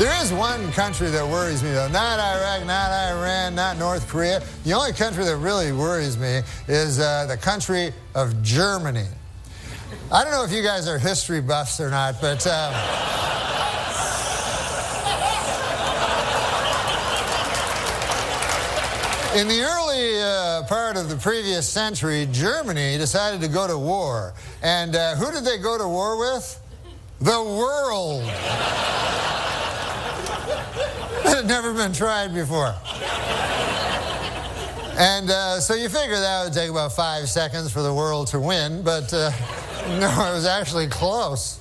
There is one country that worries me, though. Not Iraq, not Iran, not North Korea. The only country that really worries me is uh, the country of Germany. I don't know if you guys are history buffs or not, but. Uh, In the early uh, part of the previous century, Germany decided to go to war. And uh, who did they go to war with? The world. That had never been tried before. And uh, so you figure that would take about five seconds for the world to win, but uh, no, it was actually close.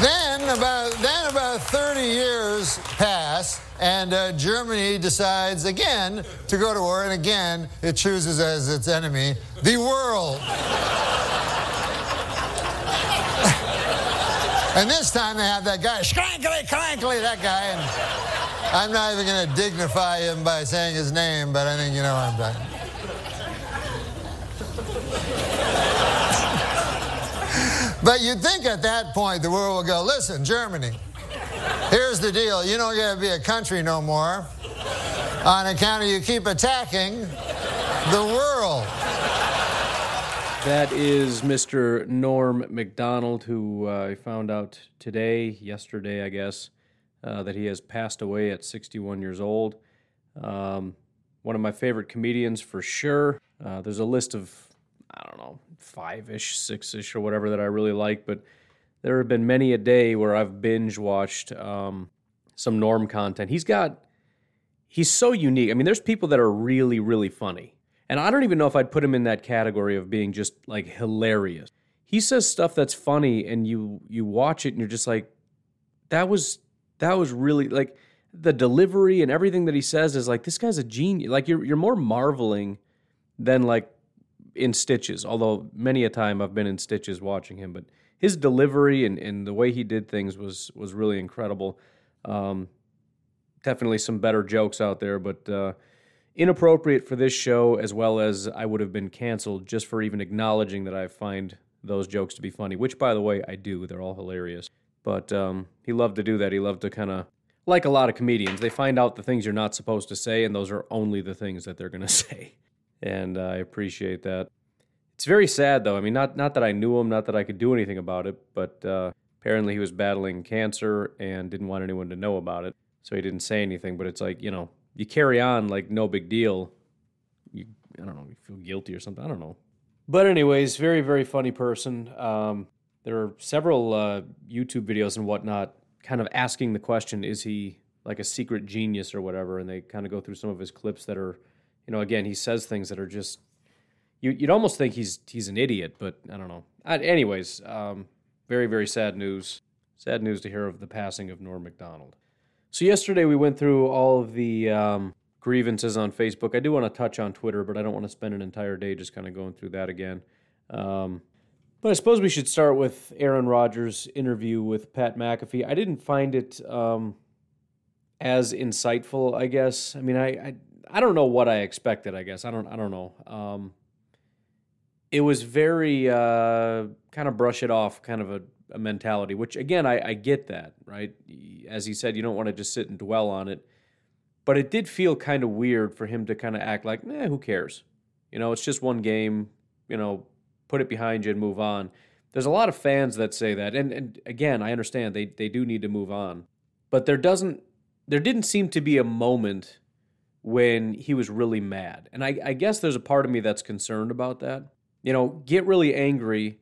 then about then about 30 years pass, and uh, Germany decides again to go to war, and again it chooses as its enemy the world. And this time they have that guy, Schrankly, Crankly, that guy. And I'm not even going to dignify him by saying his name, but I think you know what I'm talking But you'd think at that point the world will go, listen, Germany, here's the deal. You don't get to be a country no more on account of you keep attacking the world. That is Mr. Norm MacDonald, who uh, I found out today, yesterday, I guess, uh, that he has passed away at 61 years old. Um, one of my favorite comedians for sure. Uh, there's a list of, I don't know, five ish, six ish, or whatever that I really like, but there have been many a day where I've binge watched um, some Norm content. He's got, he's so unique. I mean, there's people that are really, really funny and I don't even know if I'd put him in that category of being just like hilarious. He says stuff that's funny and you you watch it and you're just like that was that was really like the delivery and everything that he says is like this guy's a genius. Like you're you're more marveling than like in stitches, although many a time I've been in stitches watching him, but his delivery and, and the way he did things was was really incredible. Um, definitely some better jokes out there, but uh, inappropriate for this show, as well as I would have been canceled just for even acknowledging that I find those jokes to be funny, which, by the way, I do. They're all hilarious. But um, he loved to do that. He loved to kind of, like a lot of comedians, they find out the things you're not supposed to say, and those are only the things that they're going to say. And uh, I appreciate that. It's very sad, though. I mean, not, not that I knew him, not that I could do anything about it, but uh, apparently he was battling cancer and didn't want anyone to know about it. So he didn't say anything, but it's like, you know, you carry on like no big deal. You, I don't know, you feel guilty or something. I don't know. But anyways, very very funny person. Um, there are several uh, YouTube videos and whatnot, kind of asking the question: Is he like a secret genius or whatever? And they kind of go through some of his clips that are, you know, again he says things that are just you, would almost think he's he's an idiot, but I don't know. I, anyways, um, very very sad news. Sad news to hear of the passing of Norm Macdonald. So yesterday we went through all of the um, grievances on Facebook. I do want to touch on Twitter, but I don't want to spend an entire day just kind of going through that again. Um, but I suppose we should start with Aaron Rodgers' interview with Pat McAfee. I didn't find it um, as insightful. I guess. I mean, I, I, I don't know what I expected. I guess I don't I don't know. Um, it was very uh, kind of brush it off, kind of a a mentality, which again, I, I get that, right? As he said, you don't want to just sit and dwell on it. But it did feel kind of weird for him to kind of act like, eh, who cares? You know, it's just one game, you know, put it behind you and move on. There's a lot of fans that say that. And, and again, I understand they, they do need to move on. But there doesn't, there didn't seem to be a moment when he was really mad. And I, I guess there's a part of me that's concerned about that. You know, get really angry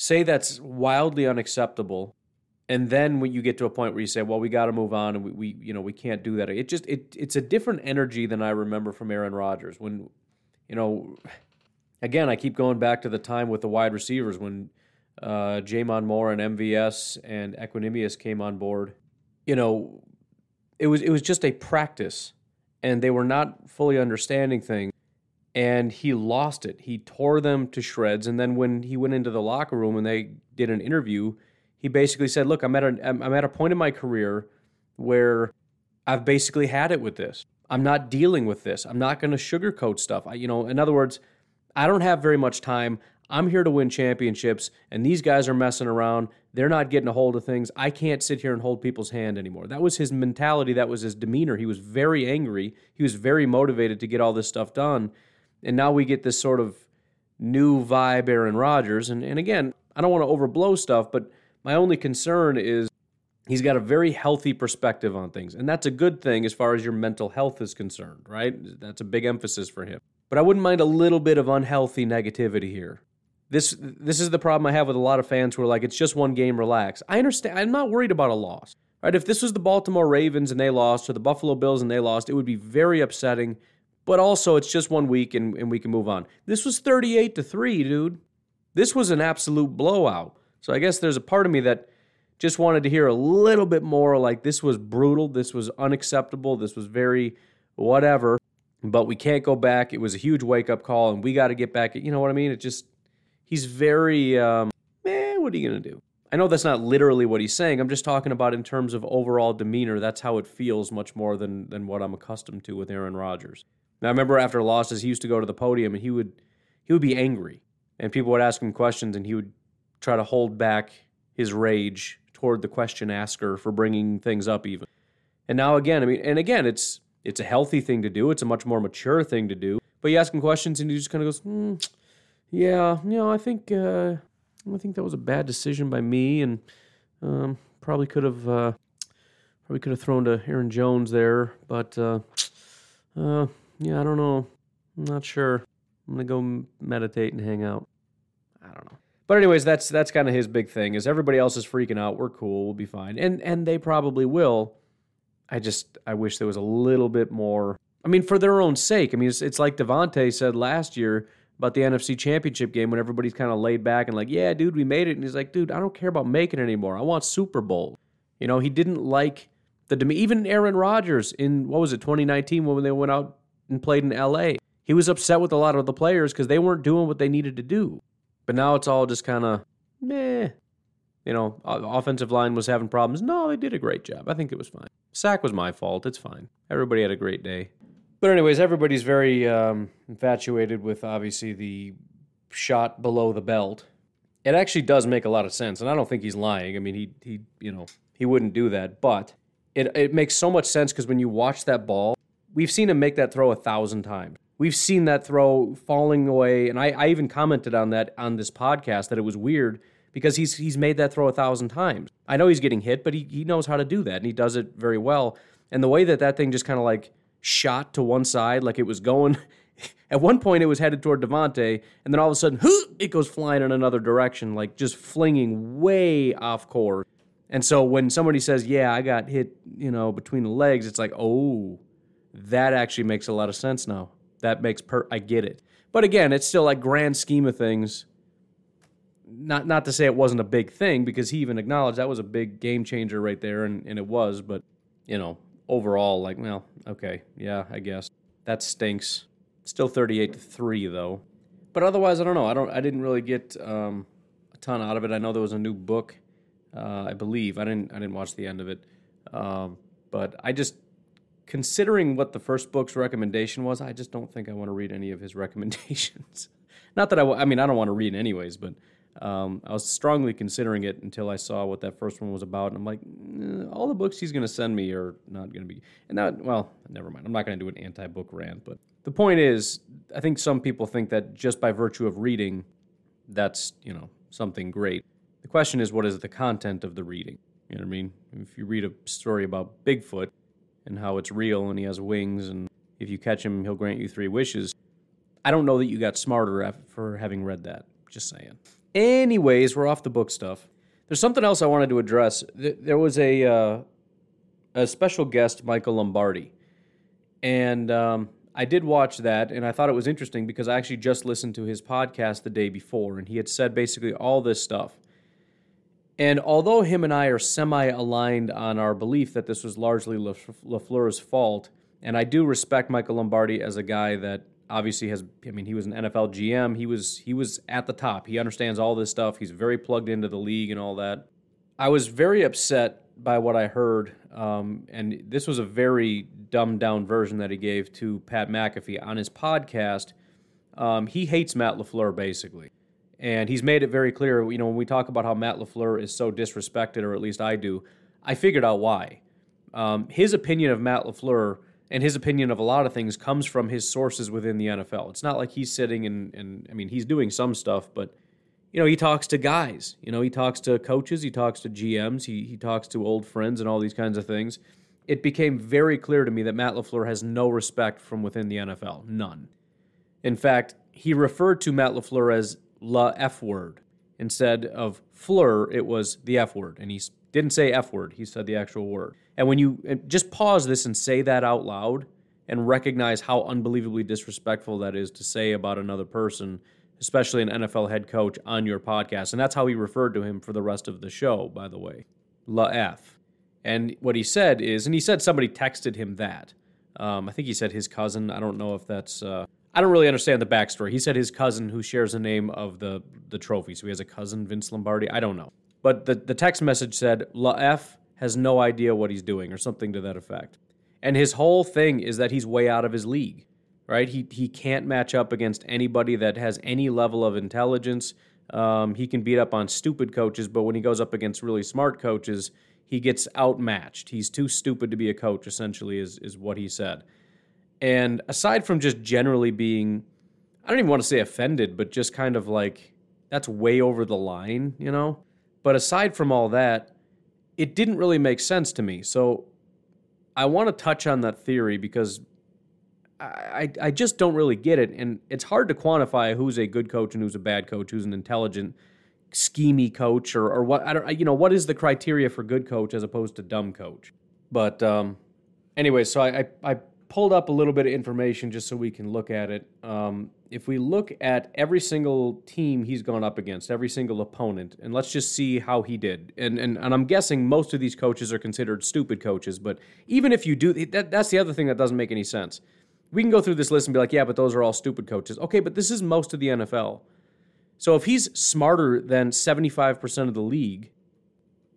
say that's wildly unacceptable and then when you get to a point where you say, "Well, we got to move on," and we, we, you know, we can't do that. It just it it's a different energy than I remember from Aaron Rodgers. When, you know, again, I keep going back to the time with the wide receivers when uh, J'Mon Moore and MVS and Equanimeous came on board. You know, it was it was just a practice, and they were not fully understanding things. And he lost it. He tore them to shreds. And then when he went into the locker room and they did an interview he basically said, "Look, I'm at a I'm at a point in my career where I've basically had it with this. I'm not dealing with this. I'm not going to sugarcoat stuff. I, you know, in other words, I don't have very much time. I'm here to win championships, and these guys are messing around. They're not getting a hold of things. I can't sit here and hold people's hand anymore. That was his mentality. That was his demeanor. He was very angry. He was very motivated to get all this stuff done. And now we get this sort of new vibe, Aaron Rodgers. And, and again, I don't want to overblow stuff, but my only concern is he's got a very healthy perspective on things. And that's a good thing as far as your mental health is concerned, right? That's a big emphasis for him. But I wouldn't mind a little bit of unhealthy negativity here. This this is the problem I have with a lot of fans who are like, it's just one game, relax. I understand. I'm not worried about a loss. Right? If this was the Baltimore Ravens and they lost, or the Buffalo Bills and they lost, it would be very upsetting. But also, it's just one week and, and we can move on. This was 38 to 3, dude. This was an absolute blowout. So I guess there's a part of me that just wanted to hear a little bit more like this was brutal, this was unacceptable, this was very whatever, but we can't go back. It was a huge wake up call and we got to get back. You know what I mean? It just, he's very, um, eh, what are you going to do? I know that's not literally what he's saying. I'm just talking about in terms of overall demeanor. That's how it feels much more than, than what I'm accustomed to with Aaron Rodgers. Now, I remember after losses, he used to go to the podium and he would he would be angry, and people would ask him questions, and he would try to hold back his rage toward the question asker for bringing things up even. And now again, I mean, and again, it's it's a healthy thing to do. It's a much more mature thing to do. But you ask him questions, and he just kind of goes, hmm, "Yeah, you know, I think uh, I think that was a bad decision by me, and um, probably could have uh, probably could have thrown to Aaron Jones there, but uh, uh, yeah, I don't know. I'm not sure. I'm gonna go meditate and hang out. I don't know. But anyways, that's that's kind of his big thing. Is everybody else is freaking out? We're cool. We'll be fine, and and they probably will. I just I wish there was a little bit more. I mean, for their own sake. I mean, it's, it's like Davante said last year about the NFC Championship game when everybody's kind of laid back and like, yeah, dude, we made it, and he's like, dude, I don't care about making it anymore. I want Super Bowl. You know, he didn't like the even Aaron Rodgers in what was it 2019 when they went out and played in L.A. He was upset with a lot of the players because they weren't doing what they needed to do. But now it's all just kind of meh. You know, offensive line was having problems. No, they did a great job. I think it was fine. Sack was my fault. It's fine. Everybody had a great day. But anyways, everybody's very um, infatuated with obviously the shot below the belt. It actually does make a lot of sense, and I don't think he's lying. I mean, he he you know he wouldn't do that, but it it makes so much sense because when you watch that ball, we've seen him make that throw a thousand times we've seen that throw falling away, and I, I even commented on that on this podcast that it was weird because he's he's made that throw a thousand times. I know he's getting hit, but he, he knows how to do that, and he does it very well. And the way that that thing just kind of like shot to one side, like it was going. At one point, it was headed toward Davante, and then all of a sudden, it goes flying in another direction, like just flinging way off course. And so when somebody says, "Yeah, I got hit," you know, between the legs, it's like, "Oh, that actually makes a lot of sense now." that makes per I get it. But again, it's still like grand scheme of things. Not not to say it wasn't a big thing because he even acknowledged that was a big game changer right there, and, and it was. But you know, overall, like, well, okay, yeah, I guess that stinks. Still thirty-eight to three though. But otherwise, I don't know. I don't. I didn't really get um, a ton out of it. I know there was a new book. Uh, I believe I didn't. I didn't watch the end of it. Um, but I just considering what the first book's recommendation was, I just don't think I want to read any of his recommendations. Not that I, I mean, I don't want to read anyways, but um, I was strongly considering it until I saw what that first one was about, and I'm like, eh, all the books he's going to send me are not going to be. And that, well, never mind. I'm not going to do an anti-book rant, but the point is, I think some people think that just by virtue of reading, that's you know something great. The question is, what is the content of the reading? You know what I mean? If you read a story about Bigfoot, and how it's real and he has wings and if you catch him, he'll grant you three wishes. I don't know that you got smarter for having read that. Just saying. Anyways, we're off the book stuff. There's something else I wanted to address. There was a uh, a special guest, Michael Lombardi, and um, I did watch that, and I thought it was interesting because I actually just listened to his podcast the day before, and he had said basically all this stuff. And although him and I are semi aligned on our belief that this was largely LaFleur's fault, and I do respect Michael Lombardi as a guy that obviously has I mean he was an NFL GM, he was he was at the top. He understands all this stuff. He's very plugged into the league and all that. I was very upset by what I heard, um, and this was a very dumbed down version that he gave to Pat McAfee on his podcast. Um, he hates Matt LaFleur basically. And he's made it very clear, you know, when we talk about how Matt LaFleur is so disrespected, or at least I do, I figured out why. Um, his opinion of Matt LaFleur and his opinion of a lot of things comes from his sources within the NFL. It's not like he's sitting and, and I mean, he's doing some stuff, but, you know, he talks to guys. You know, he talks to coaches, he talks to GMs, he, he talks to old friends and all these kinds of things. It became very clear to me that Matt LaFleur has no respect from within the NFL. None. In fact, he referred to Matt LaFleur as la F word. Instead of fleur, it was the F word. And he didn't say F word, he said the actual word. And when you just pause this and say that out loud and recognize how unbelievably disrespectful that is to say about another person, especially an NFL head coach on your podcast. And that's how he referred to him for the rest of the show, by the way. La F. And what he said is, and he said somebody texted him that. Um, I think he said his cousin. I don't know if that's. Uh, I don't really understand the backstory. He said his cousin, who shares the name of the the trophy, so he has a cousin, Vince Lombardi. I don't know, but the the text message said La F has no idea what he's doing, or something to that effect. And his whole thing is that he's way out of his league, right? He he can't match up against anybody that has any level of intelligence. Um, he can beat up on stupid coaches, but when he goes up against really smart coaches, he gets outmatched. He's too stupid to be a coach. Essentially, is is what he said. And aside from just generally being, I don't even want to say offended, but just kind of like, that's way over the line, you know? But aside from all that, it didn't really make sense to me. So I want to touch on that theory because I, I just don't really get it. And it's hard to quantify who's a good coach and who's a bad coach, who's an intelligent, schemy coach, or, or what, I don't, you know, what is the criteria for good coach as opposed to dumb coach? But um, anyway, so I, I, I pulled up a little bit of information just so we can look at it. Um, if we look at every single team he's gone up against, every single opponent, and let's just see how he did. And and, and I'm guessing most of these coaches are considered stupid coaches, but even if you do, that, that's the other thing that doesn't make any sense. We can go through this list and be like, yeah, but those are all stupid coaches. Okay, but this is most of the NFL. So if he's smarter than 75% of the league,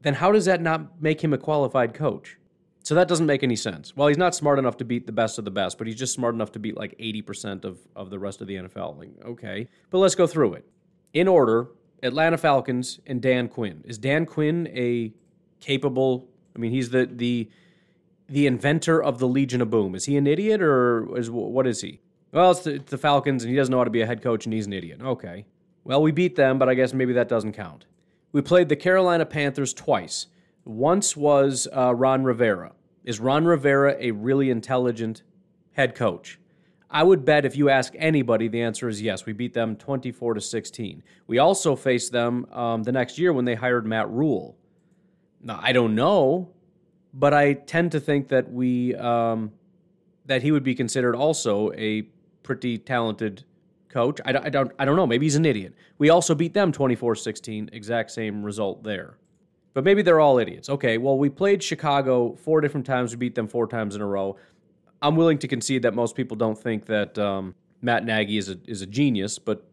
then how does that not make him a qualified coach? So that doesn't make any sense. Well, he's not smart enough to beat the best of the best, but he's just smart enough to beat like 80% of, of the rest of the NFL. Like, okay. But let's go through it. In order, Atlanta Falcons and Dan Quinn. Is Dan Quinn a capable I mean, he's the the the inventor of the Legion of Boom. Is he an idiot or is what is he? Well, it's the, it's the Falcons and he doesn't know how to be a head coach and he's an idiot. Okay. Well, we beat them, but I guess maybe that doesn't count. We played the Carolina Panthers twice. Once was uh, Ron Rivera. Is Ron Rivera a really intelligent head coach? I would bet if you ask anybody, the answer is yes. We beat them 24 to 16. We also faced them um, the next year when they hired Matt Rhule. Now, I don't know, but I tend to think that we um, that he would be considered also a pretty talented coach. I, I, don't I don't know. Maybe he's an idiot. We also beat them 24-16, exact same result there. But maybe they're all idiots. Okay, well, we played Chicago four different times. We beat them four times in a row. I'm willing to concede that most people don't think that um, Matt Nagy is a, is a genius, but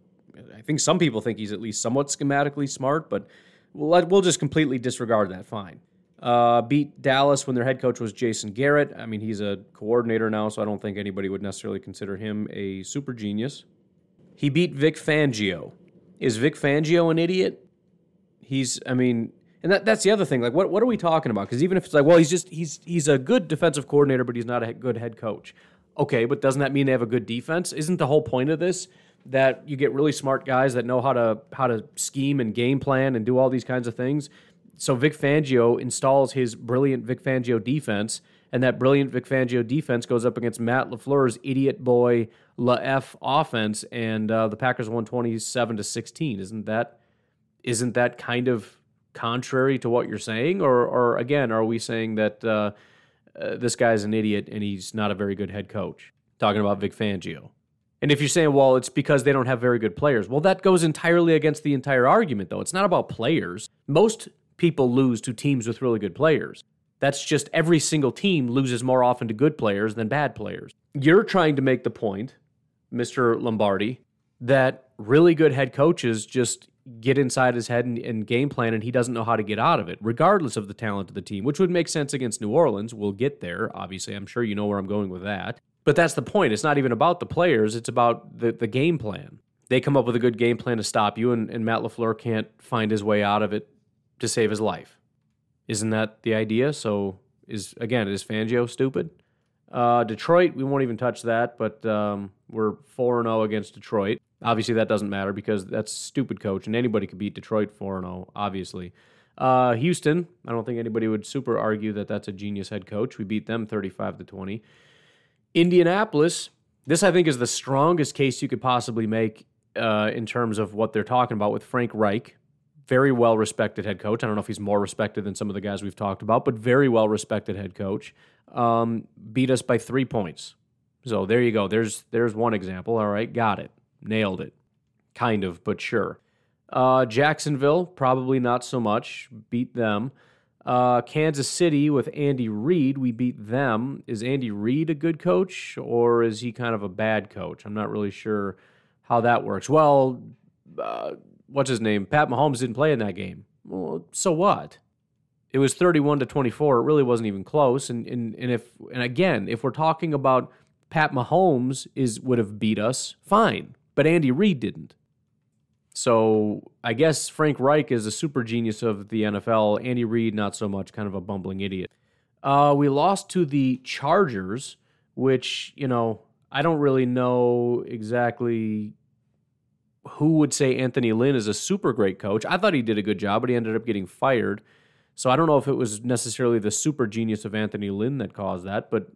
I think some people think he's at least somewhat schematically smart, but we'll, we'll just completely disregard that. Fine. Uh, beat Dallas when their head coach was Jason Garrett. I mean, he's a coordinator now, so I don't think anybody would necessarily consider him a super genius. He beat Vic Fangio. Is Vic Fangio an idiot? He's, I mean, and that, that's the other thing. Like, what, what are we talking about? Because even if it's like, well, he's just he's he's a good defensive coordinator, but he's not a good head coach. Okay, but doesn't that mean they have a good defense? Isn't the whole point of this that you get really smart guys that know how to how to scheme and game plan and do all these kinds of things? So Vic Fangio installs his brilliant Vic Fangio defense, and that brilliant Vic Fangio defense goes up against Matt LaFleur's idiot boy La F offense, and uh, the Packers won twenty seven to sixteen. Isn't that isn't that kind of contrary to what you're saying, or, or again, are we saying that uh, uh, this guy's an idiot and he's not a very good head coach? Talking about Vic Fangio. And if you're saying, well, it's because they don't have very good players, well, that goes entirely against the entire argument, though. It's not about players. Most people lose to teams with really good players. That's just every single team loses more often to good players than bad players. You're trying to make the point, Mr. Lombardi, that really good head coaches just get inside his head and, and, game plan and he doesn't know how to get out of it, regardless of the talent of the team, which would make sense against New Orleans. We'll get there, obviously. I'm sure you know where I'm going with that. But that's the point. It's not even about the players, it's about the, the game plan. They come up with a good game plan to stop you, and, and Matt LaFleur can't find his way out of it to save his life. Isn't that the idea? So, is again, is Fangio stupid? Uh, Detroit, we won't even touch that, but um, we're 4 0 against Detroit. Obviously, that doesn't matter because that's stupid coach, and anybody could beat Detroit 4 0, obviously. Uh, Houston, I don't think anybody would super argue that that's a genius head coach. We beat them 35 to 20. Indianapolis, this I think is the strongest case you could possibly make uh, in terms of what they're talking about with Frank Reich. Very well respected head coach. I don't know if he's more respected than some of the guys we've talked about, but very well respected head coach. Um, beat us by three points. So there you go. There's there's one example. All right, got it, nailed it, kind of, but sure. Uh, Jacksonville probably not so much. Beat them. Uh, Kansas City with Andy Reid, we beat them. Is Andy Reid a good coach or is he kind of a bad coach? I'm not really sure how that works. Well, uh, what's his name? Pat Mahomes didn't play in that game. Well, so what? It was 31 to 24. It really wasn't even close. And and and if and again, if we're talking about Pat Mahomes is would have beat us, fine. But Andy Reid didn't. So I guess Frank Reich is a super genius of the NFL. Andy Reid, not so much, kind of a bumbling idiot. Uh, we lost to the Chargers, which, you know, I don't really know exactly who would say Anthony Lynn is a super great coach. I thought he did a good job, but he ended up getting fired. So I don't know if it was necessarily the super genius of Anthony Lynn that caused that, but,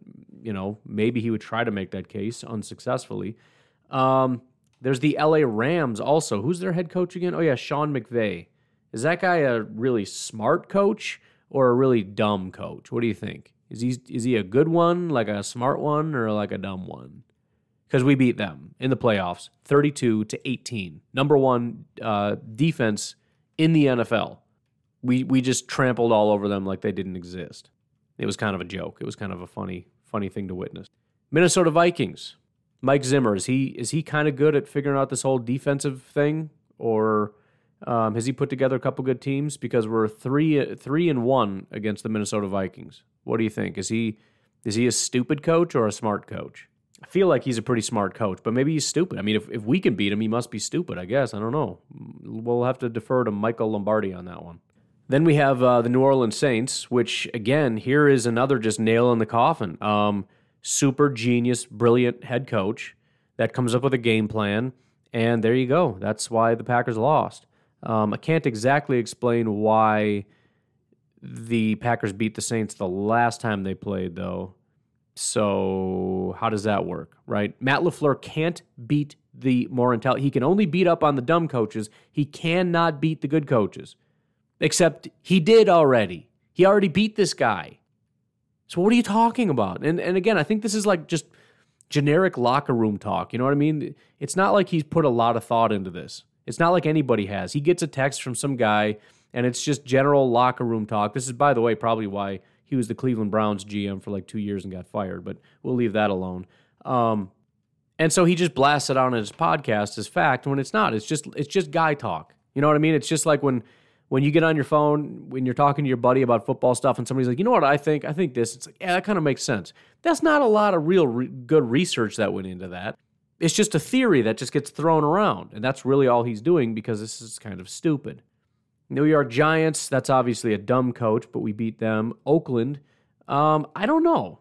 you know, maybe he would try to make that case unsuccessfully. Um, there's the LA Rams also. Who's their head coach again? Oh, yeah, Sean McVay. Is that guy a really smart coach or a really dumb coach? What do you think? Is he is he a good one, like a smart one, or like a dumb one? Because we beat them in the playoffs, 32 to 18. Number one uh, defense in the NFL. We we just trampled all over them like they didn't exist. It was kind of a joke. It was kind of a funny funny thing to witness. Minnesota Vikings. Mike Zimmer is he is he kind of good at figuring out this whole defensive thing, or um, has he put together a couple good teams? Because we're three three and one against the Minnesota Vikings. What do you think? Is he is he a stupid coach or a smart coach? I feel like he's a pretty smart coach, but maybe he's stupid. I mean, if, if we can beat him, he must be stupid, I guess. I don't know. We'll have to defer to Michael Lombardi on that one. Then we have uh, the New Orleans Saints, which, again, here is another just nail in the coffin. Um, super genius, brilliant head coach that comes up with a game plan. And there you go. That's why the Packers lost. Um, I can't exactly explain why the Packers beat the Saints the last time they played, though. So how does that work, right? Matt LaFleur can't beat the more intelligent. He can only beat up on the dumb coaches. He cannot beat the good coaches. Except he did already. He already beat this guy. So what are you talking about? And and again, I think this is like just generic locker room talk. You know what I mean? It's not like he's put a lot of thought into this. It's not like anybody has. He gets a text from some guy and it's just general locker room talk. This is by the way probably why he was the Cleveland Browns GM for like 2 years and got fired, but we'll leave that alone. Um, and so he just blasts it on his podcast as fact when it's not. It's just it's just guy talk. You know what I mean? It's just like when when you get on your phone, when you're talking to your buddy about football stuff, and somebody's like, you know what I think? I think this. It's like, yeah, that kind of makes sense. That's not a lot of real re- good research that went into that. It's just a theory that just gets thrown around. And that's really all he's doing because this is kind of stupid. New York Giants, that's obviously a dumb coach, but we beat them. Oakland, um, I don't know.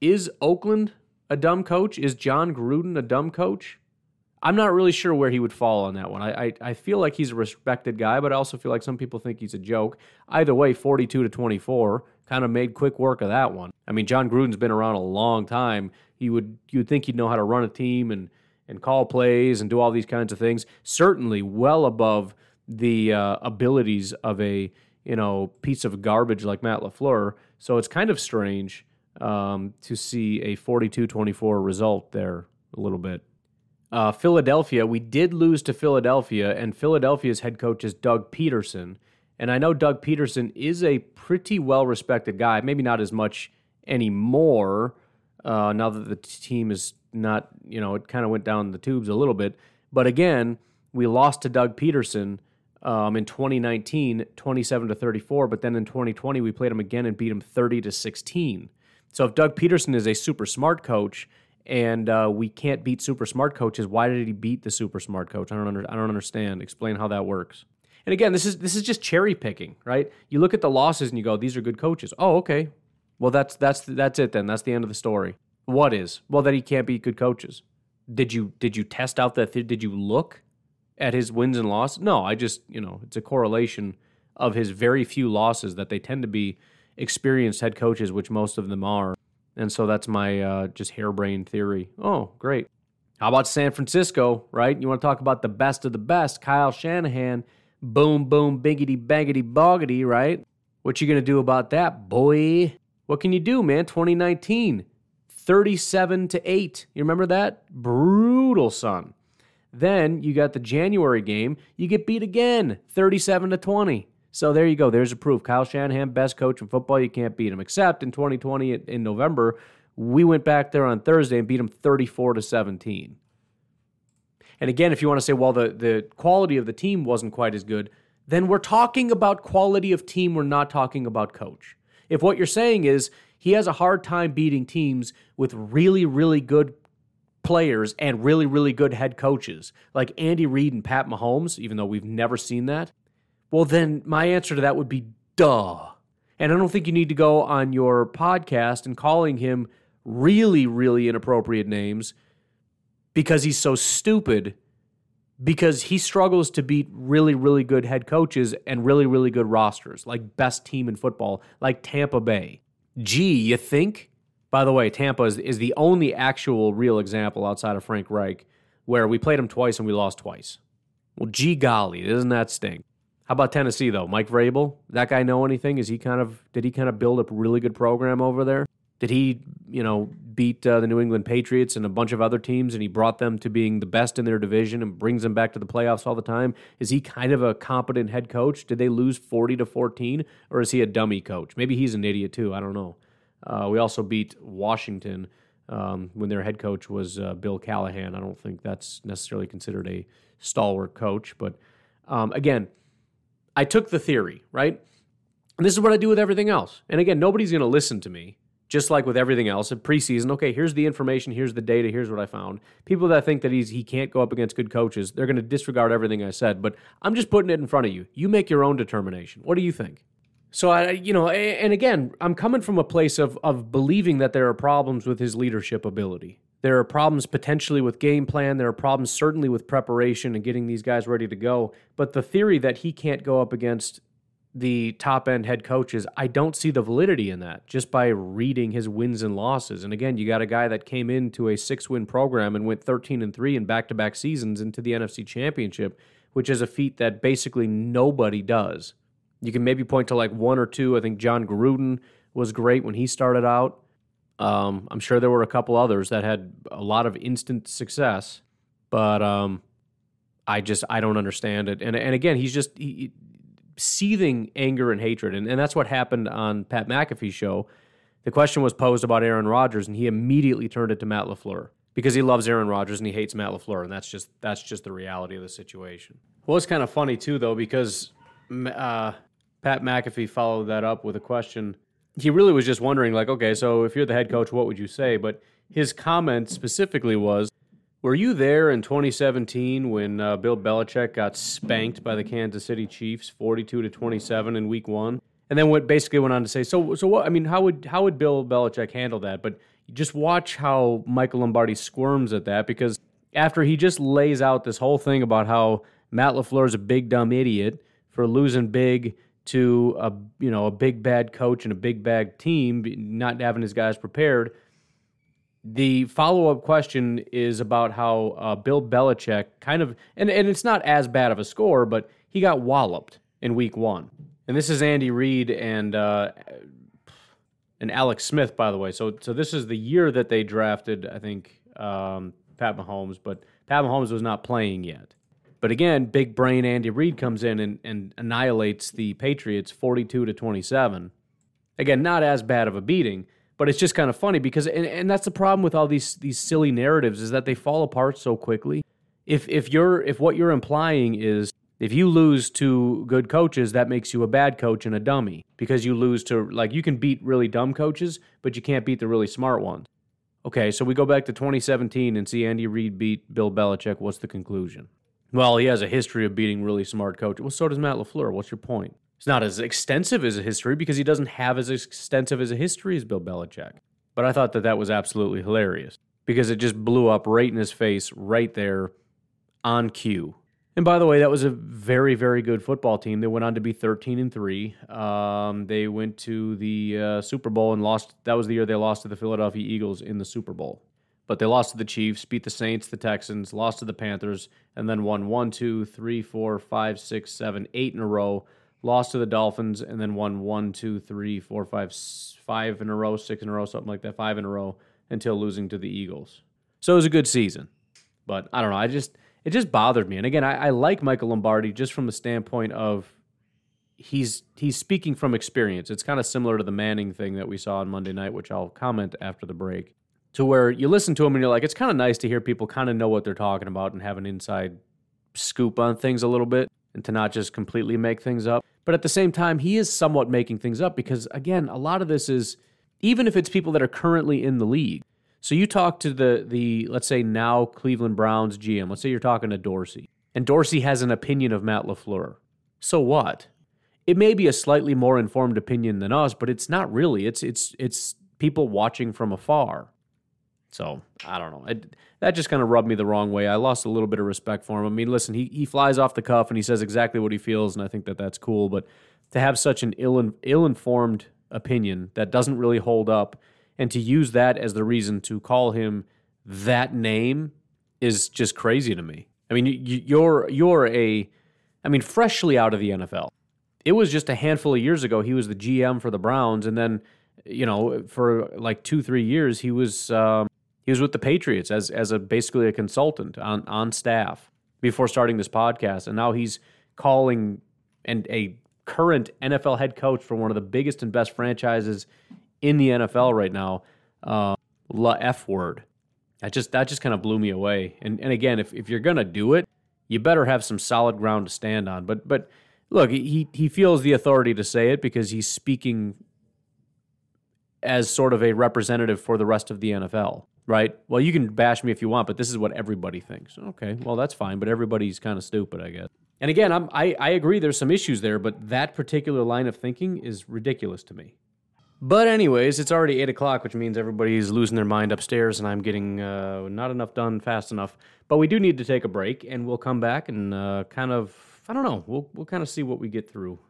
Is Oakland a dumb coach? Is Jon Gruden a dumb coach? I'm not really sure where he would fall on that one. I, I, I feel like he's a respected guy, but I also feel like some people think he's a joke. Either way, 42 to 24 kind of made quick work of that one. I mean, Jon Gruden's been around a long time. He would you'd think he'd know how to run a team and and call plays and do all these kinds of things. Certainly, well above the uh, abilities of a you know, piece of garbage like Matt LaFleur. So it's kind of strange um, to see a 42 24 result there a little bit. Uh, Philadelphia, we did lose to Philadelphia, and Philadelphia's head coach is Doug Pederson. And I know Doug Pederson is a pretty well respected guy, maybe not as much anymore uh, now that the team is not, you know, it kind of went down the tubes a little bit. But again, we lost to Doug Pederson um, in 2019, 27 to 34. But then in 2020, we played him again and beat him 30 to 16. So if Doug Pederson is a super smart coach and uh, we can't beat super smart coaches, why did he beat the super smart coach? I don't under, I don't understand. Explain how that works. And again, this is this is just cherry picking, right? You look at the losses and you go, these are good coaches. Oh, okay. Well, that's that's that's it then. That's the end of the story. What is? Well, that he can't beat good coaches. Did you did you test out that? Th- did you look at his wins and losses? No, I just you know it's a correlation of his very few losses that they tend to be experienced head coaches, which most of them are. And so that's my uh, just harebrained theory. Oh, great. How about San Francisco, right? You want to talk about the best of the best? Kyle Shanahan, boom, boom, biggity, bangity, boggity, right? What you going to do about that, boy? What can you do, man? 2019, 37 to 8. You remember that? Brutal, son. Then you got the January game, you get beat again, 37 to 20. So there you go. There's a proof. Kyle Shanahan, best coach in football. You can't beat him. Except in 2020 in November, we went back there on Thursday and beat him 34 to 17. And again, if you want to say, well, the, the quality of the team wasn't quite as good, then we're talking about quality of team. We're not talking about coach. If what you're saying is he has a hard time beating teams with really, really good players and really, really good head coaches like Andy Reid and Pat Mahomes, even though we've never seen that, well, then my answer to that would be duh. And I don't think you need to go on your podcast and calling him really, really inappropriate names because he's so stupid because he struggles to beat really, really good head coaches and really, really good rosters, like best team in football, like Tampa Bay. Gee, you think? By the way, Tampa is, is the only actual real example outside of Frank Reich where we played him twice and we lost twice. Well, gee golly, doesn't that stink? How about Tennessee though? Mike Vrabel, that guy know anything? Is he kind of did he kind of build a really good program over there? Did he, you know, beat uh, the New England Patriots and a bunch of other teams, and he brought them to being the best in their division and brings them back to the playoffs all the time? Is he kind of a competent head coach? Did they lose forty to fourteen, or is he a dummy coach? Maybe he's an idiot too. I don't know. Uh, we also beat Washington um, when their head coach was uh, Bill Callahan. I don't think that's necessarily considered a stalwart coach, but um, again, I took the theory right, and this is what I do with everything else. And again, nobody's going to listen to me just like with everything else in preseason, okay, here's the information, here's the data, here's what I found. People that think that he's he can't go up against good coaches, they're going to disregard everything I said. But I'm just putting it in front of you. You make your own determination. What do you think? So I, you know, and again, I'm coming from a place of of believing that there are problems with his leadership ability. There are problems potentially with game plan. There are problems certainly with preparation and getting these guys ready to go. But the theory that he can't go up against the top end head coaches, I don't see the validity in that just by reading his wins and losses. And again, you got a guy that came into a six win program and went 13 and 3 in back to back seasons into the NFC Championship, which is a feat that basically nobody does. You can maybe point to like one or two. I think Jon Gruden was great when he started out. Um, I'm sure there were a couple others that had a lot of instant success, but um, I just I don't understand it. And and again, he's just he, seething anger and hatred. And, and that's what happened on Pat McAfee's show. The question was posed about Aaron Rodgers, and he immediately turned it to Matt LaFleur because he loves Aaron Rodgers and he hates Matt LaFleur, and that's just that's just the reality of the situation. Well, it's kind of funny too, though, because uh, Pat McAfee followed that up with a question. He really was just wondering, like, okay, so if you're the head coach, what would you say? But his comment specifically was, were you there in 2017 when uh, Bill Belichick got spanked by the Kansas City Chiefs, 42 to 27 in Week One? And then what basically went on to say, so so what? I mean, how would how would Bill Belichick handle that? But just watch how Michael Lombardi squirms at that because after he just lays out this whole thing about how Matt LaFleur is a big dumb idiot for losing big to a you know a big bad coach and a big bad team, not having his guys prepared the follow up question is about how uh, Bill Belichick kind of, and, and it's not as bad of a score, but he got walloped in week one. And this is Andy Reid and uh, and Alex Smith, by the way. So so this is the year that they drafted, I think, um, Pat Mahomes, but Pat Mahomes was not playing yet. But again, big brain Andy Reid comes in and, and annihilates the Patriots 42 to 27. Again, not as bad of a beating, but it's just kind of funny because and, and that's the problem with all these these silly narratives is that they fall apart so quickly. If if you're if what you're implying is if you lose to good coaches, that makes you a bad coach and a dummy because you lose to like you can beat really dumb coaches, but you can't beat the really smart ones. Okay, so we go back to 2017 and see Andy Reid beat Bill Belichick. What's the conclusion? Well, he has a history of beating really smart coaches. Well, so does Matt LaFleur. What's your point? It's not as extensive as a history because he doesn't have as extensive as a history as Bill Belichick. But I thought that that was absolutely hilarious because it just blew up right in his face, right there on cue. And by the way, that was a very, very good football team. They went on to be 13 and three. Um, they went to the uh, Super Bowl and lost. That was the year they lost to the Philadelphia Eagles in the Super Bowl but they lost to the Chiefs, beat the Saints, the Texans, lost to the Panthers, and then won one, two, three, four, five, six, seven, eight in a row. Lost to the Dolphins, and then won one, two, three, four, five, five in a row, six in a row, something like that, five in a row until losing to the Eagles. So it was a good season, but I don't know. I just it just bothered me. And again, I, I like Michael Lombardi just from the standpoint of he's he's speaking from experience. It's kind of similar to the Manning thing that we saw on Monday night, which I'll comment after the break to where you listen to them and you're like, it's kind of nice to hear people kind of know what they're talking about and have an inside scoop on things a little bit and to not just completely make things up. But at the same time, he is somewhat making things up because, again, a lot of this is even if it's people that are currently in the league. So you talk to the the let's say now Cleveland Browns GM. Let's say you're talking to Dorsey, and Dorsey has an opinion of Matt LaFleur. So what? It may be a slightly more informed opinion than us, but it's not really. It's it's it's people watching from afar. So I don't know. It, that just kind of rubbed me the wrong way. I lost a little bit of respect for him. I mean, listen, he he flies off the cuff and he says exactly what he feels, and I think that that's cool. But to have such an ill ill informed opinion that doesn't really hold up, and to use that as the reason to call him that name is just crazy to me. I mean, you, you're you're a, I mean, freshly out of the NFL. It was just a handful of years ago. He was the GM for the Browns, and then you know for like two three years he was. Um, he was with the Patriots as as a basically a consultant on on staff before starting this podcast, and now he's calling and a current NFL head coach for one of the biggest and best franchises in the NFL right now, uh, la f word. That just that just kind of blew me away. And and again, if if you're gonna do it, you better have some solid ground to stand on. But but look, he he feels the authority to say it because he's speaking as sort of a representative for the rest of the NFL right? Well, you can bash me if you want, but this is what everybody thinks. Okay, well, that's fine, but everybody's kind of stupid, I guess. And again, I'm, I, I agree there's some issues there, but that particular line of thinking is ridiculous to me. But, anyways, it's already 8 o'clock, which means everybody's losing their mind upstairs, and I'm getting uh, not enough done fast enough. But we do need to take a break, and we'll come back and uh, kind of, I don't know, we'll, we'll kind of see what we get through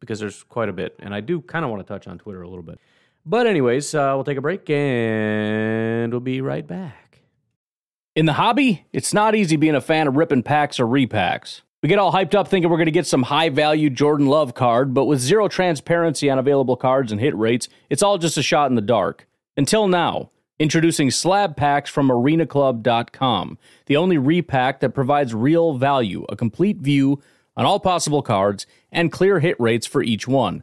because there's quite a bit. And I do kind of want to touch on Twitter a little bit. But, anyways, uh, we'll take a break and we'll be right back. In the hobby, it's not easy being a fan of ripping packs or repacks. We get all hyped up thinking we're going to get some high value Jordan Love card, but with zero transparency on available cards and hit rates, it's all just a shot in the dark. Until now, introducing slab packs from arenaclub.com, the only repack that provides real value, a complete view on all possible cards, and clear hit rates for each one.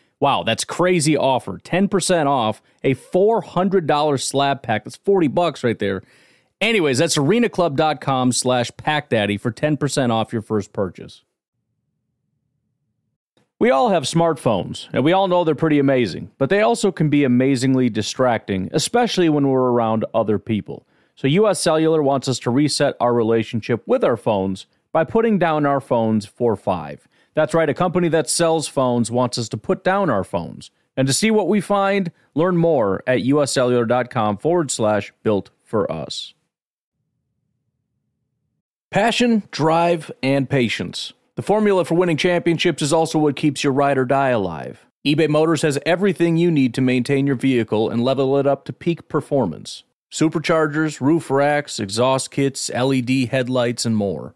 Wow, that's crazy offer. 10% off a $400 slab pack. That's 40 bucks right there. Anyways, that's arenaclub.com slash packdaddy for 10% off your first purchase. We all have smartphones, and we all know they're pretty amazing, but they also can be amazingly distracting, especially when we're around other people. So, US Cellular wants us to reset our relationship with our phones by putting down our phones for five. That's right, a company that sells phones wants us to put down our phones. And to see what we find, learn more at uscellular.com forward slash built for us. Passion, drive, and patience. The formula for winning championships is also what keeps your ride or die alive. eBay Motors has everything you need to maintain your vehicle and level it up to peak performance superchargers, roof racks, exhaust kits, LED headlights, and more.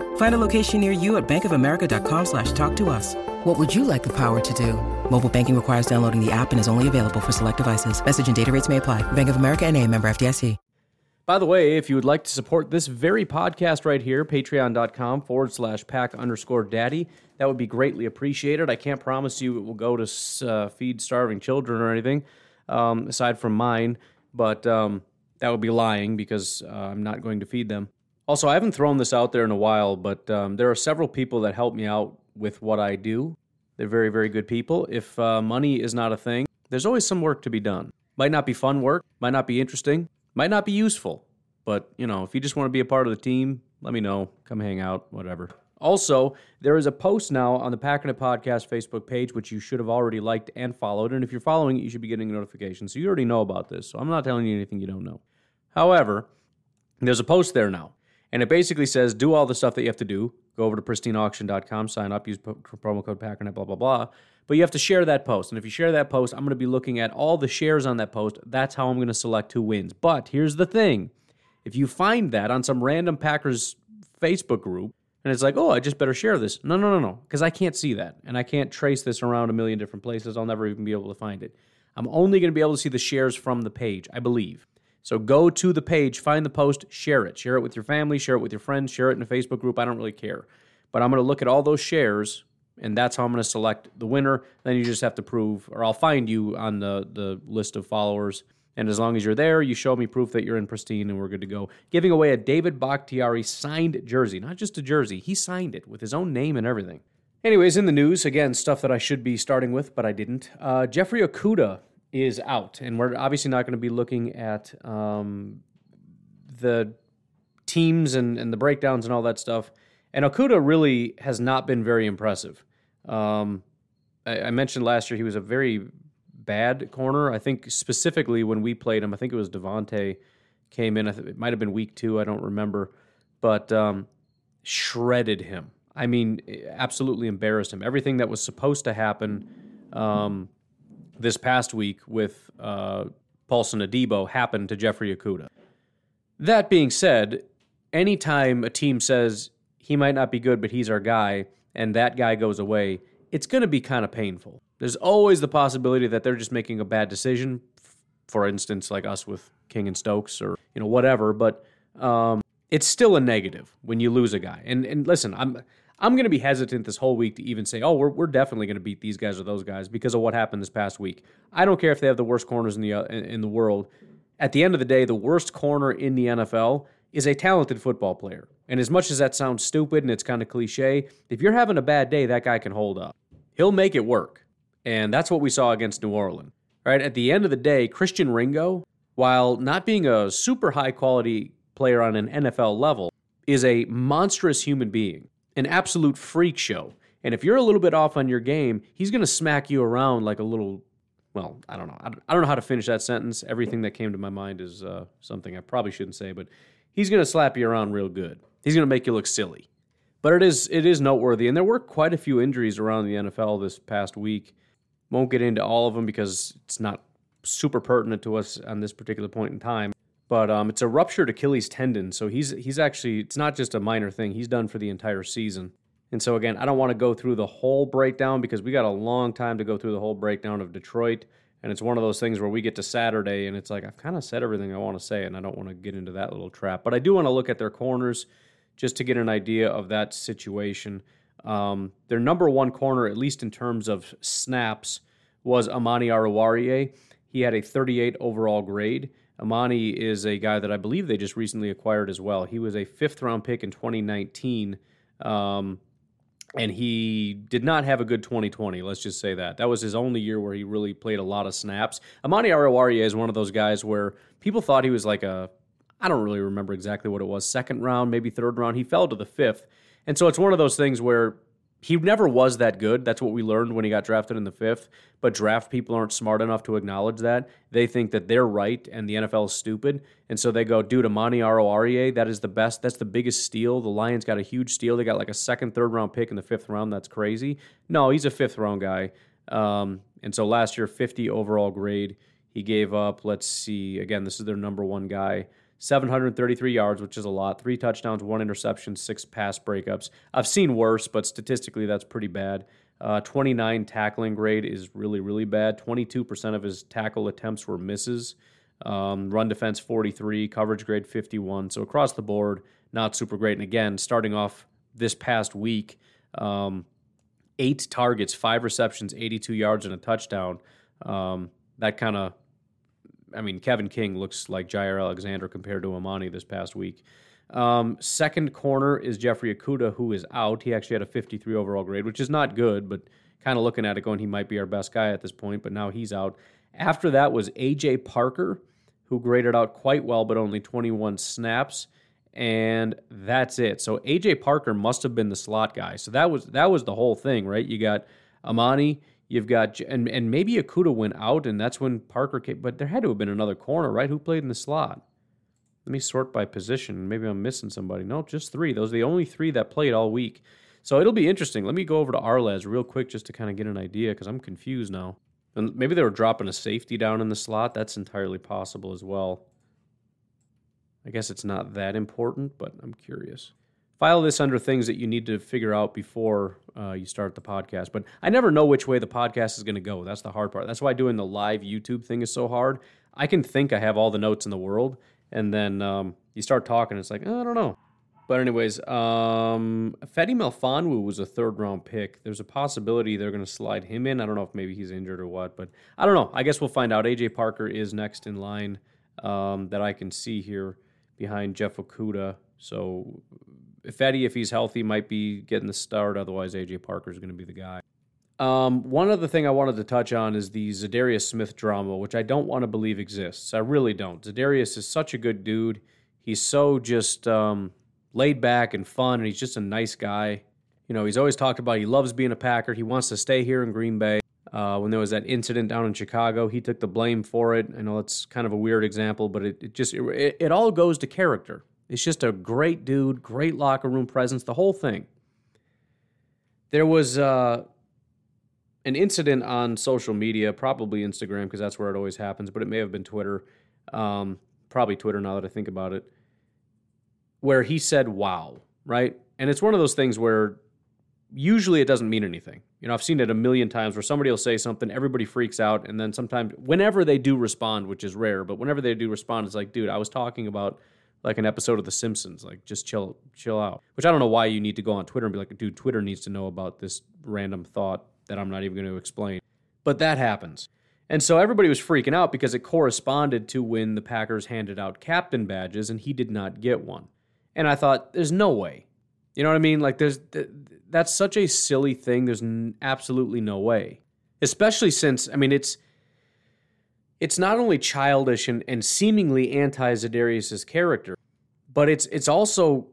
Find a location near you at bankofamerica.com slash talk to us. What would you like the power to do? Mobile banking requires downloading the app and is only available for select devices. Message and data rates may apply. Bank of America and a member FDIC. By the way, if you would like to support this very podcast right here, patreon.com forward slash pack underscore daddy, that would be greatly appreciated. I can't promise you it will go to uh, feed starving children or anything, um, aside from mine, but um, that would be lying because uh, I'm not going to feed them. Also, I haven't thrown this out there in a while, but um, there are several people that help me out with what I do. They're very, very good people. If uh, money is not a thing, there's always some work to be done. Might not be fun work, might not be interesting, might not be useful. But, you know, if you just want to be a part of the team, let me know. Come hang out, whatever. Also, there is a post now on the Packernet Podcast Facebook page, which you should have already liked and followed. And if you're following it, you should be getting a notification. So you already know about this. So I'm not telling you anything you don't know. However, there's a post there now. And it basically says do all the stuff that you have to do. Go over to pristineauction.com, sign up, use promo code Packernet, blah, blah, blah. But you have to share that post. And if you share that post, I'm going to be looking at all the shares on that post. That's how I'm going to select who wins. But here's the thing if you find that on some random Packers Facebook group, and it's like, oh, I just better share this. No, no, no, no, because I can't see that. And I can't trace this around a million different places. I'll never even be able to find it. I'm only going to be able to see the shares from the page, I believe. So go to the page, find the post, share it. Share it with your family, share it with your friends, share it in a Facebook group. I don't really care. But I'm going to look at all those shares, and that's how I'm going to select the winner. Then you just have to prove, or I'll find you on the, the list of followers. And as long as you're there, you show me proof that you're in pristine and we're good to go. Giving away a David Bakhtiari signed jersey, not just a jersey, he signed it with his own name and everything. Anyways, in the news, again, stuff that I should be starting with, but I didn't. Uh, Jeffrey Okudah is out, and we're obviously not going to be looking at um, the teams and, and the breakdowns and all that stuff. And Okudah really has not been very impressive. Um, I, I, mentioned last year he was a very bad corner. I think specifically when we played him, I think it was Davante came in. It might have been week two. I don't remember, but um, shredded him. I mean, absolutely embarrassed him. Everything that was supposed to happen. Um, this past week with uh, Paulson Adebo happened to Jeffrey Okudah. That being said, anytime a team says he might not be good, but he's our guy, and that guy goes away, it's going to be kind of painful. There's always the possibility that they're just making a bad decision. For instance, like us with King and Stokes, or you know whatever. But um, it's still a negative when you lose a guy. And and listen, I'm I'm going to be hesitant this whole week to even say, oh, we're, we're definitely going to beat these guys or those guys because of what happened this past week. I don't care if they have the worst corners in the uh, in, in the world. At the end of the day, the worst corner in the NFL is a talented football player. And as much as that sounds stupid and it's kind of cliche, if you're having a bad day, that guy can hold up. He'll make it work. And that's what we saw against New Orleans. Right? At the end of the day, Christian Ringo, while not being a super high quality player on an NFL level, is a monstrous human being an absolute freak show. And if you're a little bit off on your game, he's going to smack you around like a little. Well, I don't know. I don't know how to finish that sentence. Everything that came to my mind is uh, something I probably shouldn't say, but he's going to slap you around real good. He's going to make you look silly. But it is it is noteworthy, and there were quite a few injuries around the NFL this past week. Won't get into all of them because it's not super pertinent to us on this particular point in time. But um, it's a ruptured Achilles tendon. So he's he's actually it's not just a minor thing. He's done for the entire season. And so again, I don't want to go through the whole breakdown because we got a long time to go through the whole breakdown of Detroit. And it's one of those things where we get to Saturday and it's like I've kind of said everything I want to say, and I don't want to get into that little trap. But I do want to look at their corners just to get an idea of that situation. Um, their number one corner, at least in terms of snaps, was Amani Oruwariye. He had a 38 overall grade. Amani is a guy that I believe they just recently acquired as well. He was a fifth round pick in 2019. Um, and he did not have a good 2020. Let's just say that. That was his only year where he really played a lot of snaps. Amani Oruwariye is one of those guys where people thought he was like a, I don't really remember exactly what it was, second round, maybe third round. He fell to the fifth. And so it's one of those things where he never was that good. That's what we learned when he got drafted in the fifth. But draft people aren't smart enough to acknowledge that. They think that they're right and the NFL is stupid. And so they go, dude, Amani Oruwariye, that is the best. That's the biggest steal. The Lions got a huge steal. They got like a second, third round pick in the fifth round. That's crazy. No, he's a fifth round guy. Um, and so last year, 50 overall grade. He gave up, let's see, again, this is their number one guy. 733 yards, which is a lot. Three touchdowns, one interception, six pass breakups. I've seen worse, but statistically, that's pretty bad. Uh, 29 tackling grade is really, really bad. 22% of his tackle attempts were misses. Um, run defense 43, coverage grade 51. So across the board, not super great. And again, starting off this past week, um, eight targets, five receptions, 82 yards, and a touchdown. Um, that kind of I mean, Kevin King looks like Jaire Alexander compared to Amani this past week. Um, second corner is Jeffrey Okudah, who is out. He actually had a 53 overall grade, which is not good, but kind of looking at it going, he might be our best guy at this point, but now he's out. After that was AJ Parker, who graded out quite well, but only 21 snaps. And that's it. So AJ Parker must have been the slot guy. So that was that was the whole thing, right? You got Amani, You've got and and maybe Okudah went out, and that's when Parker came. But there had to have been another corner, right? Who played in the slot? Let me sort by position. Maybe I'm missing somebody. No, just three. Those are the only three that played all week. So it'll be interesting. Let me go over to Ourlads real quick just to kind of get an idea because I'm confused now. And maybe they were dropping a safety down in the slot. That's entirely possible as well. I guess it's not that important, but I'm curious file this under things that you need to figure out before uh, you start the podcast. But I never know which way the podcast is going to go. That's the hard part. That's why doing the live YouTube thing is so hard. I can think I have all the notes in the world, and then um, you start talking, it's like, oh, I don't know. But anyways, um, Melifonwu was a third round pick. There's a possibility they're going to slide him in. I don't know if maybe he's injured or what, but I don't know. I guess we'll find out. AJ Parker is next in line um, that I can see here behind Jeff Okudah. So Eddie, if he's healthy, might be getting the start. Otherwise, AJ Parker is going to be the guy. Um, one other thing I wanted to touch on is the Za'Darius Smith drama, which I don't want to believe exists. I really don't. Za'Darius is such a good dude. He's so just um, laid back and fun, and he's just a nice guy. You know, he's always talked about he loves being a Packer. He wants to stay here in Green Bay. Uh, when there was that incident down in Chicago, he took the blame for it. I know it's kind of a weird example, but it, it just it, it all goes to character. It's just a great dude, great locker room presence, the whole thing. There was uh, an incident on social media, probably Instagram, because that's where it always happens, but it may have been Twitter. Um, probably Twitter now that I think about it, where he said, wow, right? And it's one of those things where usually it doesn't mean anything. You know, I've seen it a million times where somebody will say something, everybody freaks out, and then sometimes, whenever they do respond, which is rare, but whenever they do respond, it's like, dude, I was talking about like an episode of The Simpsons. Like, just chill, chill out. Which I don't know why you need to go on Twitter and be like, dude, Twitter needs to know about this random thought that I'm not even going to explain. But that happens. And so everybody was freaking out because it corresponded to when the Packers handed out captain badges and he did not get one. And I thought, there's no way. You know what I mean? Like, there's that's such a silly thing. There's absolutely no way. Especially since, I mean, it's it's not only childish and, and seemingly anti Za'Darius's character, but it's it's also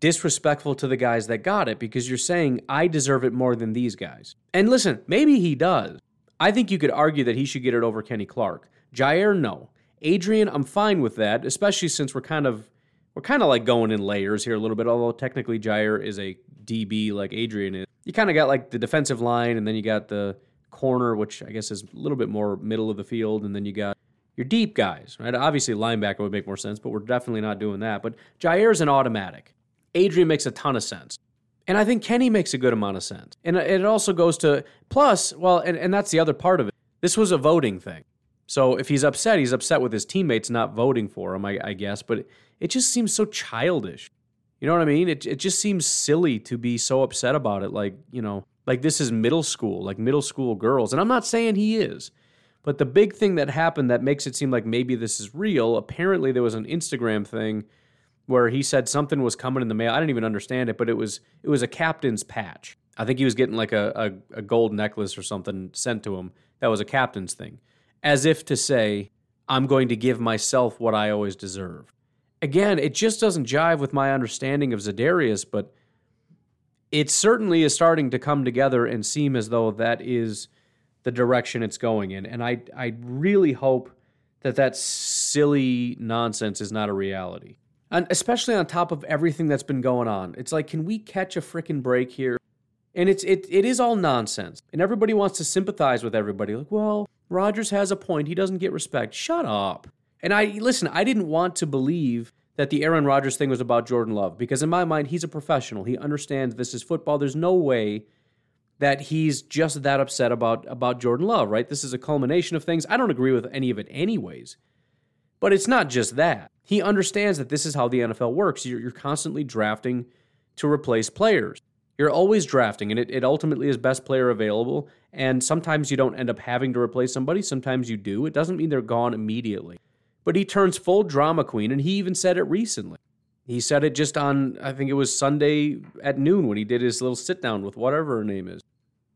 disrespectful to the guys that got it because you're saying I deserve it more than these guys. And listen, maybe he does. I think you could argue that he should get it over Kenny Clark. Jaire, no. Adrian, I'm fine with that, especially since we're kind of we're kind of like going in layers here a little bit. Although technically Jaire is a DB like Adrian is. You kind of got like the defensive line, and then you got the corner, which I guess is a little bit more middle of the field, and then you got your deep guys, right? Obviously, linebacker would make more sense, but we're definitely not doing that. But Jaire's an automatic. Adrian makes a ton of sense. And I think Kenny makes a good amount of sense. And it also goes to, plus, well, and, and that's the other part of it. This was a voting thing. So if he's upset, he's upset with his teammates not voting for him, I, I guess. But it, it just seems so childish. You know what I mean? It, it just seems silly to be so upset about it. Like, you know, like this is middle school, like middle school girls. And I'm not saying he is. But the big thing that happened that makes it seem like maybe this is real, apparently there was an Instagram thing where he said something was coming in the mail. I didn't even understand it, but it was it was a captain's patch. I think he was getting like a, a, a gold necklace or something sent to him. That was a captain's thing. As if to say, I'm going to give myself what I always deserve. Again, it just doesn't jive with my understanding of Za'Darius, but it certainly is starting to come together and seem as though that is the direction it's going in. And I, I really hope that that silly nonsense is not a reality. And especially on top of everything that's been going on. It's like, can we catch a freaking break here? And it's it it is all nonsense. And everybody wants to sympathize with everybody. Like, well, Rodgers has a point. He doesn't get respect. Shut up. And I listen, I didn't want to believe that the Aaron Rodgers thing was about Jordan Love because in my mind, he's a professional. He understands this is football. There's no way that he's just that upset about about Jordan Love, right? This is a culmination of things. I don't agree with any of it anyways. But it's not just that. He understands that this is how the NFL works. You're, you're constantly drafting to replace players. You're always drafting, and it, it ultimately is best player available. And sometimes you don't end up having to replace somebody, sometimes you do. It doesn't mean they're gone immediately. But he turns full drama queen, and he even said it recently. He said it just on, I think it was Sunday at noon when he did his little sit down with whatever her name is.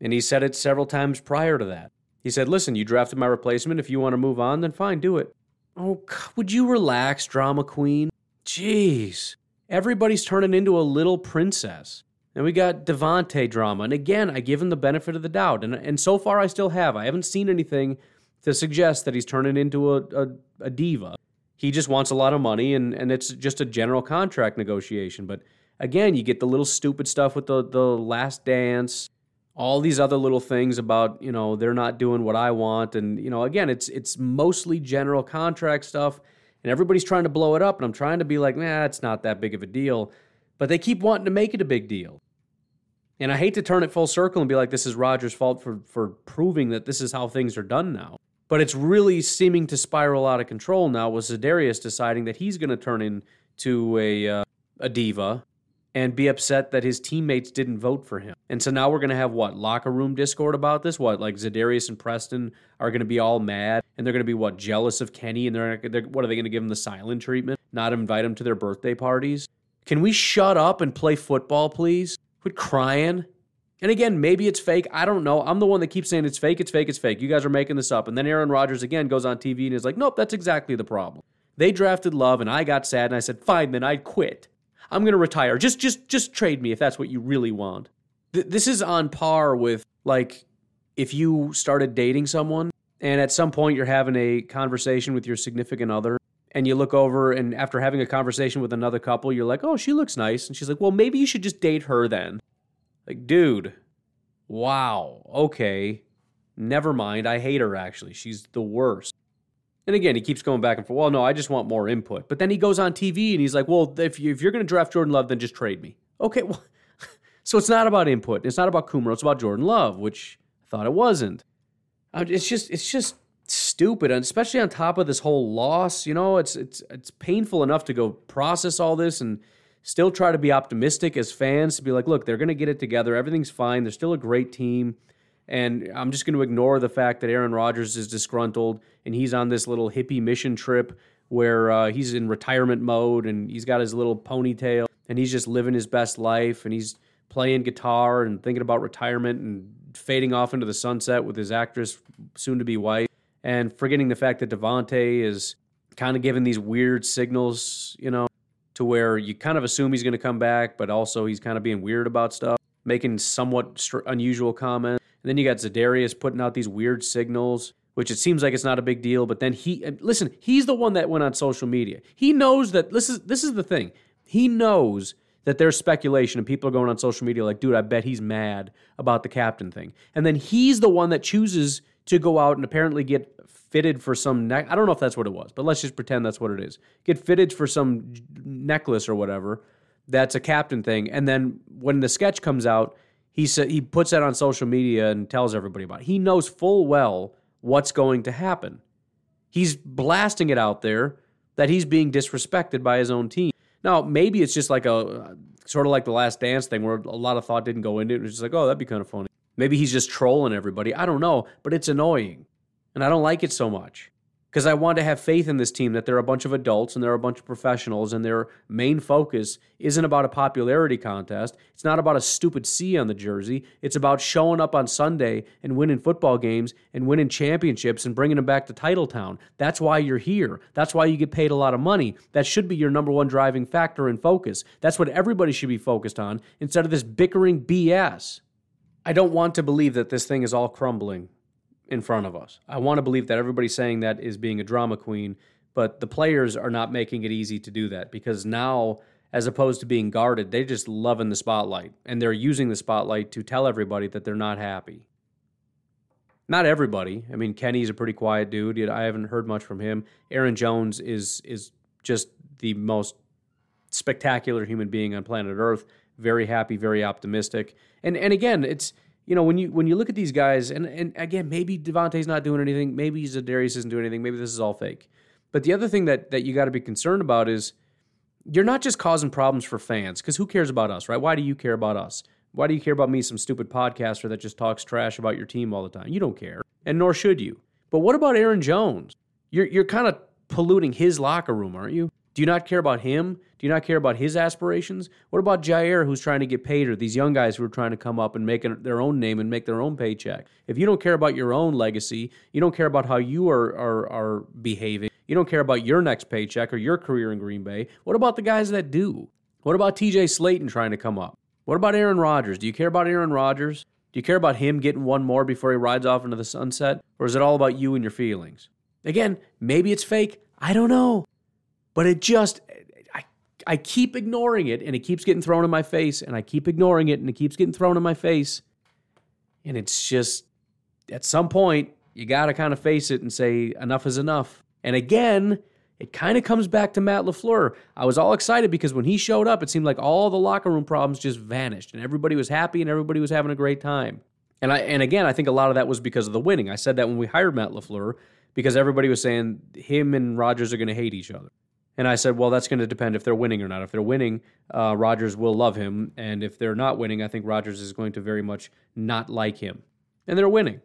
And he said it several times prior to that. He said, Listen, you drafted my replacement. If you want to move on, then fine, do it. Oh, would you relax, drama queen? Jeez. Everybody's turning into a little princess. And we got Davante drama. And again, I give him the benefit of the doubt. And, and so far, I still have. I haven't seen anything to suggest that he's turning into a, a, a diva. He just wants a lot of money, and, and it's just a general contract negotiation. But again, you get the little stupid stuff with the, the last dance, all these other little things about, you know, they're not doing what I want. And, you know, again, it's it's mostly general contract stuff, and everybody's trying to blow it up. And I'm trying to be like, nah, it's not that big of a deal. But they keep wanting to make it a big deal. And I hate to turn it full circle and be like, this is Rodgers' fault for, for proving that this is how things are done now. But it's really seeming to spiral out of control now with Za'Darius deciding that he's going to turn into a, uh, a diva and be upset that his teammates didn't vote for him. And so now we're going to have what? Locker room discord about this? What? Like Za'Darius and Preston are going to be all mad and they're going to be what? Jealous of Kenny and they're, they're what are they going to give him the silent treatment? Not invite him to their birthday parties? Can we shut up and play football, please? Quit crying. And again, maybe it's fake. I don't know. I'm the one that keeps saying it's fake, it's fake, it's fake. You guys are making this up. And then Aaron Rodgers again goes on TV and is like, nope, that's exactly the problem. They drafted Love and I got sad and I said, fine, then I'd quit. I'm going to retire. Just, just, just trade me if that's what you really want. Th- this is on par with like if you started dating someone and at some point you're having a conversation with your significant other and you look over and after having a conversation with another couple, you're like, oh, she looks nice. And she's like, well, maybe you should just date her then. Like, dude, wow, okay, never mind. I hate her actually. She's the worst. And again, he keeps going back and forth. Well, no, I just want more input. But then he goes on TV and he's like, well, if, you, if you're going to draft Jordan Love, then just trade me. Okay, well, so it's not about input. It's not about Kumerow. It's about Jordan Love, which I thought it wasn't. It's just, it's just stupid, and especially on top of this whole loss. You know, it's it's it's painful enough to go process all this and still try to be optimistic as fans to be like, look, they're going to get it together. Everything's fine. They're still a great team. And I'm just going to ignore the fact that Aaron Rodgers is disgruntled and he's on this little hippie mission trip where uh, he's in retirement mode and he's got his little ponytail and he's just living his best life and he's playing guitar and thinking about retirement and fading off into the sunset with his actress, soon to be wife, and forgetting the fact that Davante is kind of giving these weird signals, you know, to where you kind of assume he's going to come back, but also he's kind of being weird about stuff, making somewhat str- unusual comments. And then you got Za'Darius putting out these weird signals, which it seems like it's not a big deal. But then he, listen, he's the one that went on social media. He knows that this is this is the thing. He knows that there's speculation and people are going on social media like, dude, I bet he's mad about the captain thing. And then he's the one that chooses to go out and apparently get fitted for some neck. I don't know if that's what it was, but let's just pretend that's what it is. Get fitted for some necklace or whatever. That's a captain thing. And then when the sketch comes out, he sa- he puts that on social media and tells everybody about it. He knows full well what's going to happen. He's blasting it out there that he's being disrespected by his own team. Now, maybe it's just like a sort of like the last dance thing where a lot of thought didn't go into it. It was just like, oh, that'd be kind of funny. Maybe he's just trolling everybody. I don't know, but it's annoying. And I don't like it so much because I want to have faith in this team that they're a bunch of adults and they're a bunch of professionals and their main focus isn't about a popularity contest. It's not about a stupid C on the jersey. It's about showing up on Sunday and winning football games and winning championships and bringing them back to Titletown. That's why you're here. That's why you get paid a lot of money. That should be your number one driving factor and focus. That's what everybody should be focused on instead of this bickering BS. I don't want to believe that this thing is all crumbling in front of us. I want to believe that everybody saying that is being a drama queen, but the players are not making it easy to do that because now, as opposed to being guarded, they're just loving the spotlight and they're using the spotlight to tell everybody that they're not happy. Not everybody. I mean, Kenny's a pretty quiet dude. I haven't heard much from him. Aaron Jones is is just the most spectacular human being on planet Earth. Very happy, very optimistic. And and again, it's you know when you when you look at these guys, and and again, maybe Davante's not doing anything, maybe Za'Darius isn't doing anything, maybe this is all fake. But the other thing that that you got to be concerned about is you're not just causing problems for fans because who cares about us, right? Why do you care about us? Why do you care about me, some stupid podcaster that just talks trash about your team all the time? You don't care, and nor should you. But what about Aaron Jones? You're you're kind of polluting his locker room, aren't you? Do you not care about him? Do you not care about his aspirations? What about Jaire, who's trying to get paid, or these young guys who are trying to come up and make their own name and make their own paycheck? If you don't care about your own legacy, you don't care about how you are, are, are behaving, you don't care about your next paycheck or your career in Green Bay, what about the guys that do? What about TJ Slaton trying to come up? What about Aaron Rodgers? Do you care about Aaron Rodgers? Do you care about him getting one more before he rides off into the sunset? Or is it all about you and your feelings? Again, maybe it's fake. I don't know. But it just, I, I keep ignoring it and it keeps getting thrown in my face and I keep ignoring it and it keeps getting thrown in my face. And it's just, at some point, you got to kind of face it and say, enough is enough. And again, it kind of comes back to Matt LaFleur. I was all excited because when he showed up, it seemed like all the locker room problems just vanished and everybody was happy and everybody was having a great time. And I and again, I think a lot of that was because of the winning. I said that when we hired Matt LaFleur because everybody was saying him and Rodgers are going to hate each other. And I said, well, that's going to depend if they're winning or not. If they're winning, uh, Rodgers will love him, and if they're not winning, I think Rodgers is going to very much not like him. And they're winning,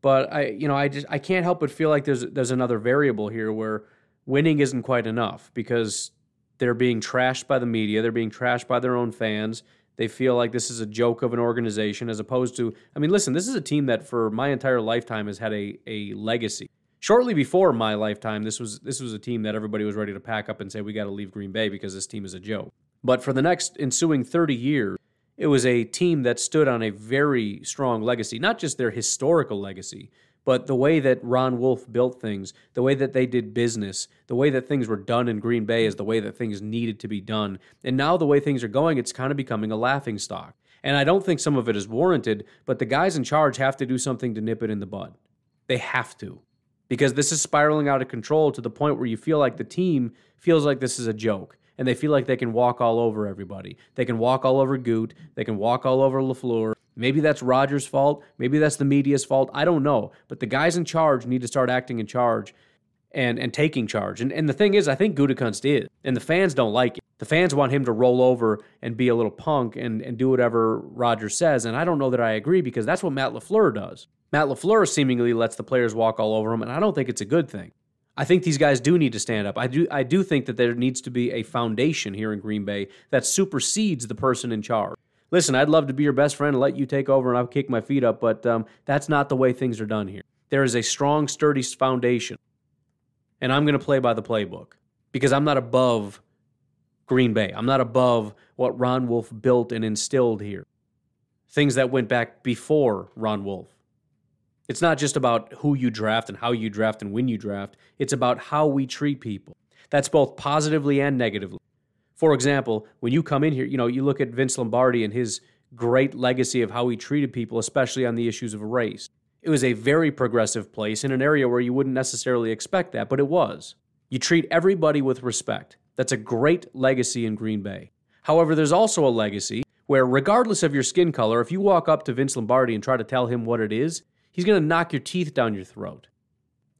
but I, you know, I just I can't help but feel like there's there's another variable here where winning isn't quite enough because they're being trashed by the media, they're being trashed by their own fans. They feel like this is a joke of an organization as opposed to, I mean, listen, this is a team that for my entire lifetime has had a, a legacy shortly before my lifetime, this was this was a team that everybody was ready to pack up and say we got to leave Green Bay because this team is a joke. But for the next ensuing 30 years, it was a team that stood on a very strong legacy, not just their historical legacy, but the way that Ron Wolf built things, the way that they did business, the way that things were done in Green Bay is the way that things needed to be done. And now the way things are going, it's kind of becoming a laughing stock. And I don't think some of it is warranted, but the guys in charge have to do something to nip it in the bud. They have to because this is spiraling out of control to the point where you feel like the team feels like this is a joke and they feel like they can walk all over everybody. They can walk all over Goot. They can walk all over LaFleur. Maybe that's Rodgers' fault. Maybe that's the media's fault. I don't know. But the guys in charge need to start acting in charge and, and taking charge. And, and the thing is, I think Gutekunst did. And the fans don't like it. The fans want him to roll over and be a little punk and, and do whatever Rodgers says. And I don't know that I agree because that's what Matt LaFleur does. Matt LaFleur seemingly lets the players walk all over him, and I don't think it's a good thing. I think these guys do need to stand up. I do I do think that there needs to be a foundation here in Green Bay that supersedes the person in charge. Listen, I'd love to be your best friend and let you take over and I'll kick my feet up, but um, that's not the way things are done here. There is a strong, sturdy foundation, and I'm going to play by the playbook because I'm not above Green Bay. I'm not above what Ron Wolf built and instilled here. Things that went back before Ron Wolf. It's not just about who you draft and how you draft and when you draft, it's about how we treat people. That's both positively and negatively. For example, when you come in here, you know, you look at Vince Lombardi and his great legacy of how he treated people, especially on the issues of race. It was a very progressive place in an area where you wouldn't necessarily expect that, but it was. You treat everybody with respect. That's a great legacy in Green Bay. However, there's also a legacy where, regardless of your skin color, if you walk up to Vince Lombardi and try to tell him what it is, he's going to knock your teeth down your throat.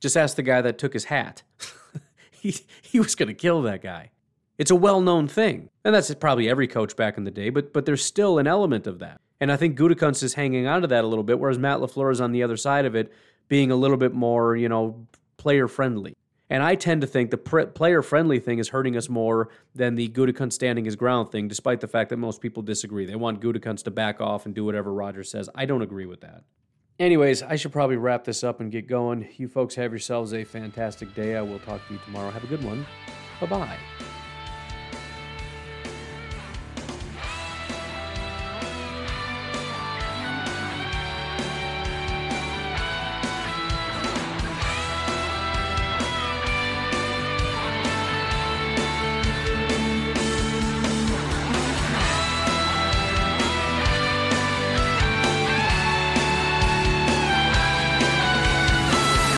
Just ask the guy that took his hat. he, he was going to kill that guy. It's a well known thing. And that's probably every coach back in the day, but, but there's still an element of that. And I think Gutekunst is hanging on to that a little bit, whereas Matt LaFleur is on the other side of it, being a little bit more, you know, player friendly. And I tend to think the player friendly thing is hurting us more than the Gutekunst standing his ground thing, despite the fact that most people disagree. They want Gutekunst to back off and do whatever Rodgers says. I don't agree with that. Anyways, I should probably wrap this up and get going. You folks have yourselves a fantastic day. I will talk to you tomorrow. Have a good one. Bye bye.